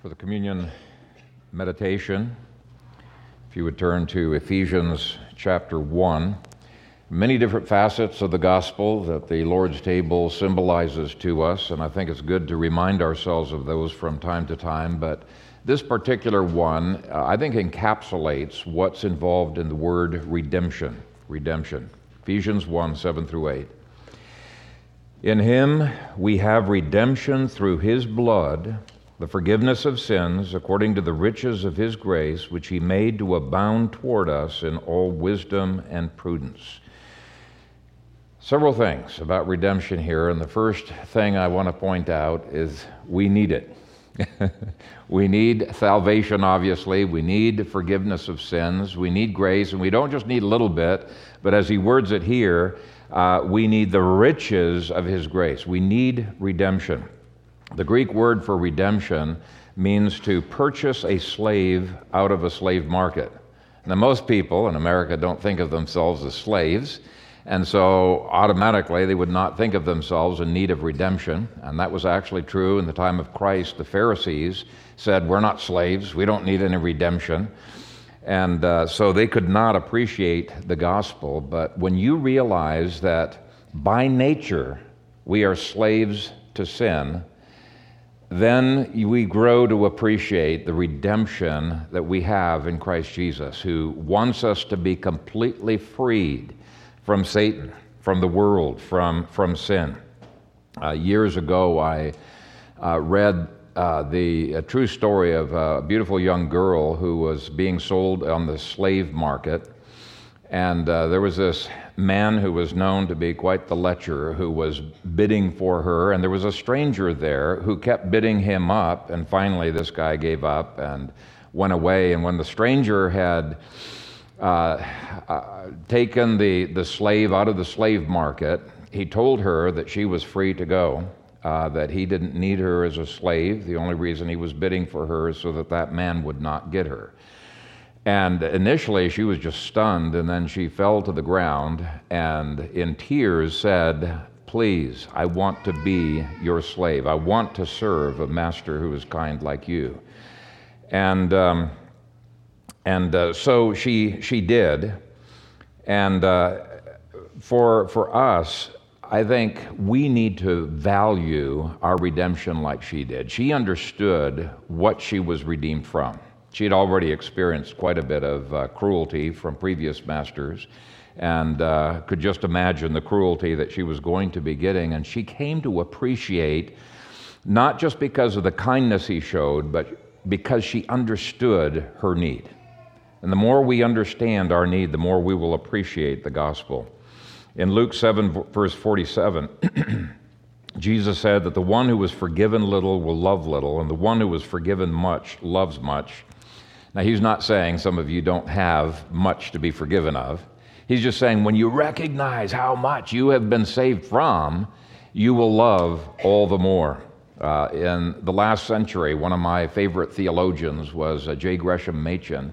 For the communion meditation, if you would turn to Ephesians chapter 1, many different facets of the gospel that the Lord's table symbolizes to us, and I think it's good to remind ourselves of those from time to time. But this particular one, uh, I think, encapsulates what's involved in the word redemption. Redemption. Ephesians 1 7 through 8. In him we have redemption through his blood the forgiveness of sins according to the riches of his grace, which he made to abound toward us in all wisdom and prudence. Several things about redemption here, and the first thing I want to point out is we need it. we need salvation, obviously. We need forgiveness of sins. We need grace, and we don't just need a little bit, but as he words it here, uh, we need the riches of his grace. We need redemption. The Greek word for redemption means to purchase a slave out of a slave market. Now, most people in America don't think of themselves as slaves, and so automatically they would not think of themselves in need of redemption. And that was actually true in the time of Christ. The Pharisees said, We're not slaves, we don't need any redemption. And uh, so they could not appreciate the gospel. But when you realize that by nature we are slaves to sin, then we grow to appreciate the redemption that we have in Christ Jesus, who wants us to be completely freed from Satan, from the world, from, from sin. Uh, years ago, I uh, read uh, the true story of a beautiful young girl who was being sold on the slave market. And uh, there was this man who was known to be quite the lecher who was bidding for her, and there was a stranger there who kept bidding him up, and finally this guy gave up and went away. And when the stranger had uh, uh, taken the, the slave out of the slave market, he told her that she was free to go, uh, that he didn't need her as a slave. The only reason he was bidding for her is so that that man would not get her. And initially, she was just stunned, and then she fell to the ground and, in tears, said, Please, I want to be your slave. I want to serve a master who is kind like you. And, um, and uh, so she, she did. And uh, for, for us, I think we need to value our redemption like she did. She understood what she was redeemed from. She had already experienced quite a bit of uh, cruelty from previous masters and uh, could just imagine the cruelty that she was going to be getting. And she came to appreciate, not just because of the kindness he showed, but because she understood her need. And the more we understand our need, the more we will appreciate the gospel. In Luke 7, verse 47, Jesus said that the one who was forgiven little will love little, and the one who was forgiven much loves much. Now, he's not saying some of you don't have much to be forgiven of. He's just saying when you recognize how much you have been saved from, you will love all the more. Uh, in the last century, one of my favorite theologians was uh, J. Gresham Machen.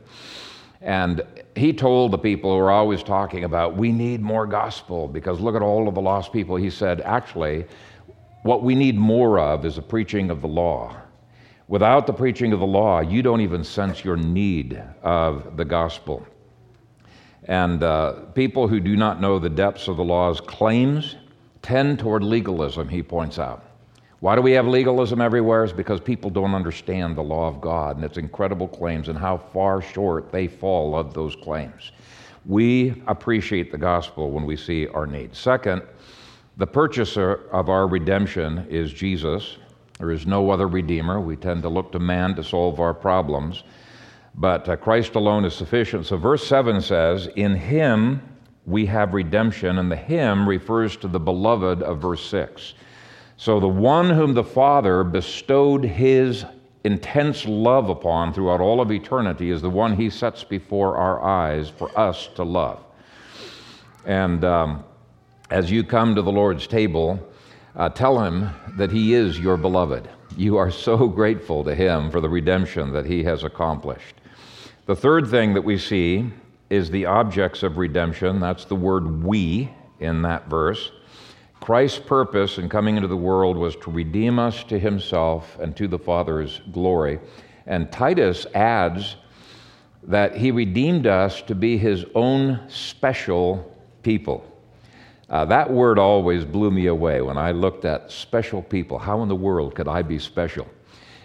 And he told the people who were always talking about, we need more gospel because look at all of the lost people. He said, actually, what we need more of is a preaching of the law. Without the preaching of the law, you don't even sense your need of the gospel. And uh, people who do not know the depths of the law's claims tend toward legalism, he points out. Why do we have legalism everywhere? Is because people don't understand the law of God and its incredible claims and how far short they fall of those claims. We appreciate the gospel when we see our need. Second, the purchaser of our redemption is Jesus. There is no other Redeemer. We tend to look to man to solve our problems, but uh, Christ alone is sufficient. So, verse 7 says, In him we have redemption, and the him refers to the beloved of verse 6. So, the one whom the Father bestowed his intense love upon throughout all of eternity is the one he sets before our eyes for us to love. And um, as you come to the Lord's table, uh, tell him that he is your beloved. You are so grateful to him for the redemption that he has accomplished. The third thing that we see is the objects of redemption. That's the word we in that verse. Christ's purpose in coming into the world was to redeem us to himself and to the Father's glory. And Titus adds that he redeemed us to be his own special people. Uh, that word always blew me away when I looked at special people. How in the world could I be special?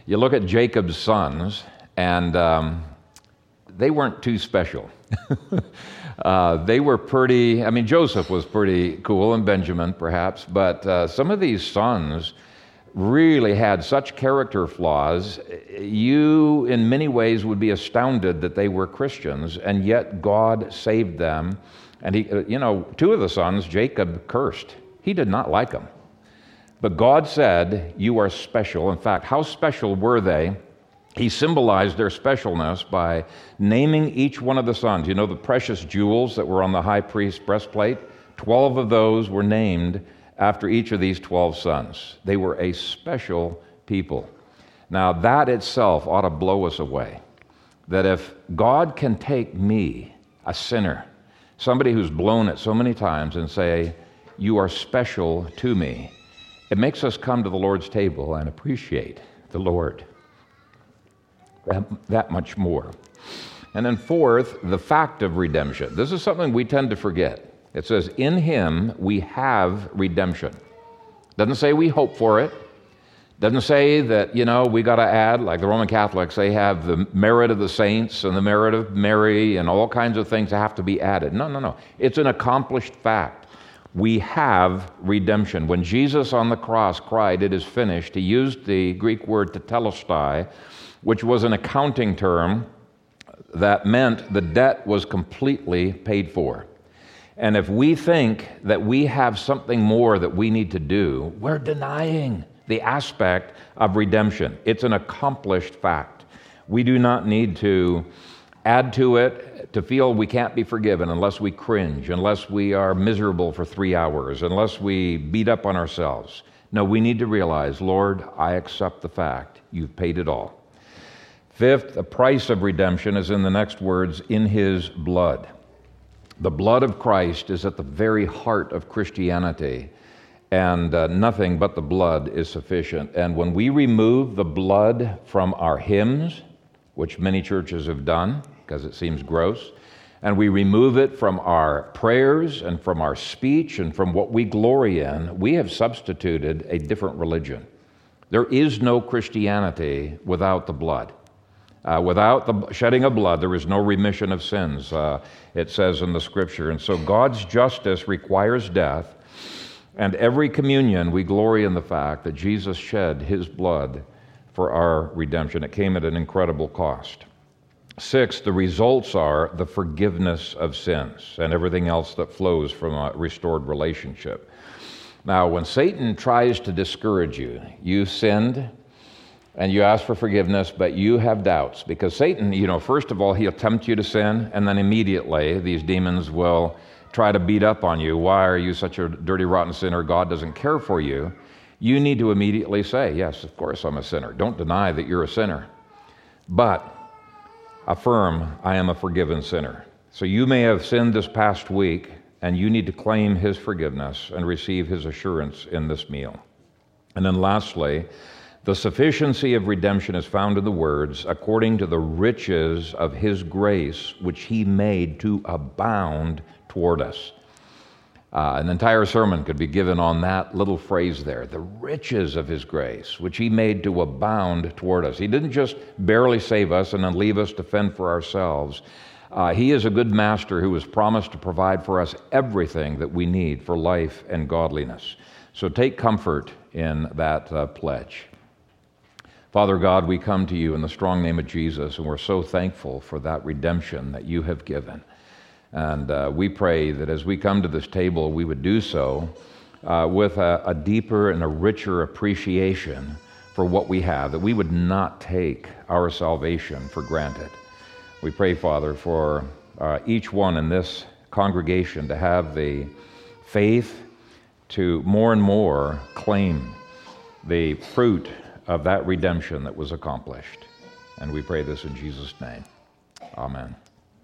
You look at Jacob's sons, and um, they weren't too special. uh, they were pretty, I mean, Joseph was pretty cool, and Benjamin perhaps, but uh, some of these sons really had such character flaws, you in many ways would be astounded that they were Christians, and yet God saved them. And he, you know, two of the sons, Jacob cursed. He did not like them. But God said, You are special. In fact, how special were they? he symbolized their specialness by naming each one of the sons. You know, the precious jewels that were on the high priest's breastplate? Twelve of those were named after each of these 12 sons. They were a special people. Now, that itself ought to blow us away. That if God can take me, a sinner, somebody who's blown it so many times, and say, You are special to me, it makes us come to the Lord's table and appreciate the Lord that much more. And then, fourth, the fact of redemption. This is something we tend to forget. It says, In him we have redemption. Doesn't say we hope for it. Doesn't say that, you know, we got to add, like the Roman Catholics, they have the merit of the saints and the merit of Mary and all kinds of things that have to be added. No, no, no. It's an accomplished fact. We have redemption. When Jesus on the cross cried, It is finished, he used the Greek word tetelestai, which was an accounting term that meant the debt was completely paid for. And if we think that we have something more that we need to do, we're denying the aspect of redemption. It's an accomplished fact. We do not need to add to it to feel we can't be forgiven unless we cringe, unless we are miserable for three hours, unless we beat up on ourselves. No, we need to realize, Lord, I accept the fact you've paid it all. Fifth, the price of redemption is in the next words, in his blood. The blood of Christ is at the very heart of Christianity, and uh, nothing but the blood is sufficient. And when we remove the blood from our hymns, which many churches have done because it seems gross, and we remove it from our prayers and from our speech and from what we glory in, we have substituted a different religion. There is no Christianity without the blood. Uh, without the shedding of blood, there is no remission of sins, uh, it says in the scripture. And so God's justice requires death. And every communion, we glory in the fact that Jesus shed his blood for our redemption. It came at an incredible cost. Six, the results are the forgiveness of sins and everything else that flows from a restored relationship. Now, when Satan tries to discourage you, you sinned, and you ask for forgiveness, but you have doubts. Because Satan, you know, first of all, he'll tempt you to sin, and then immediately these demons will try to beat up on you. Why are you such a dirty, rotten sinner? God doesn't care for you. You need to immediately say, Yes, of course I'm a sinner. Don't deny that you're a sinner. But affirm, I am a forgiven sinner. So you may have sinned this past week, and you need to claim his forgiveness and receive his assurance in this meal. And then lastly, the sufficiency of redemption is found in the words, according to the riches of his grace, which he made to abound toward us. Uh, an entire sermon could be given on that little phrase there the riches of his grace, which he made to abound toward us. He didn't just barely save us and then leave us to fend for ourselves. Uh, he is a good master who has promised to provide for us everything that we need for life and godliness. So take comfort in that uh, pledge. Father God, we come to you in the strong name of Jesus, and we're so thankful for that redemption that you have given. And uh, we pray that as we come to this table, we would do so uh, with a, a, deeper and a richer appreciation for what we have, that we would not take our salvation for granted. We pray, Father, for uh, each one in this congregation to have the faith to more and more claim the fruit of that redemption that was accomplished. And we pray this in Jesus' name. Amen.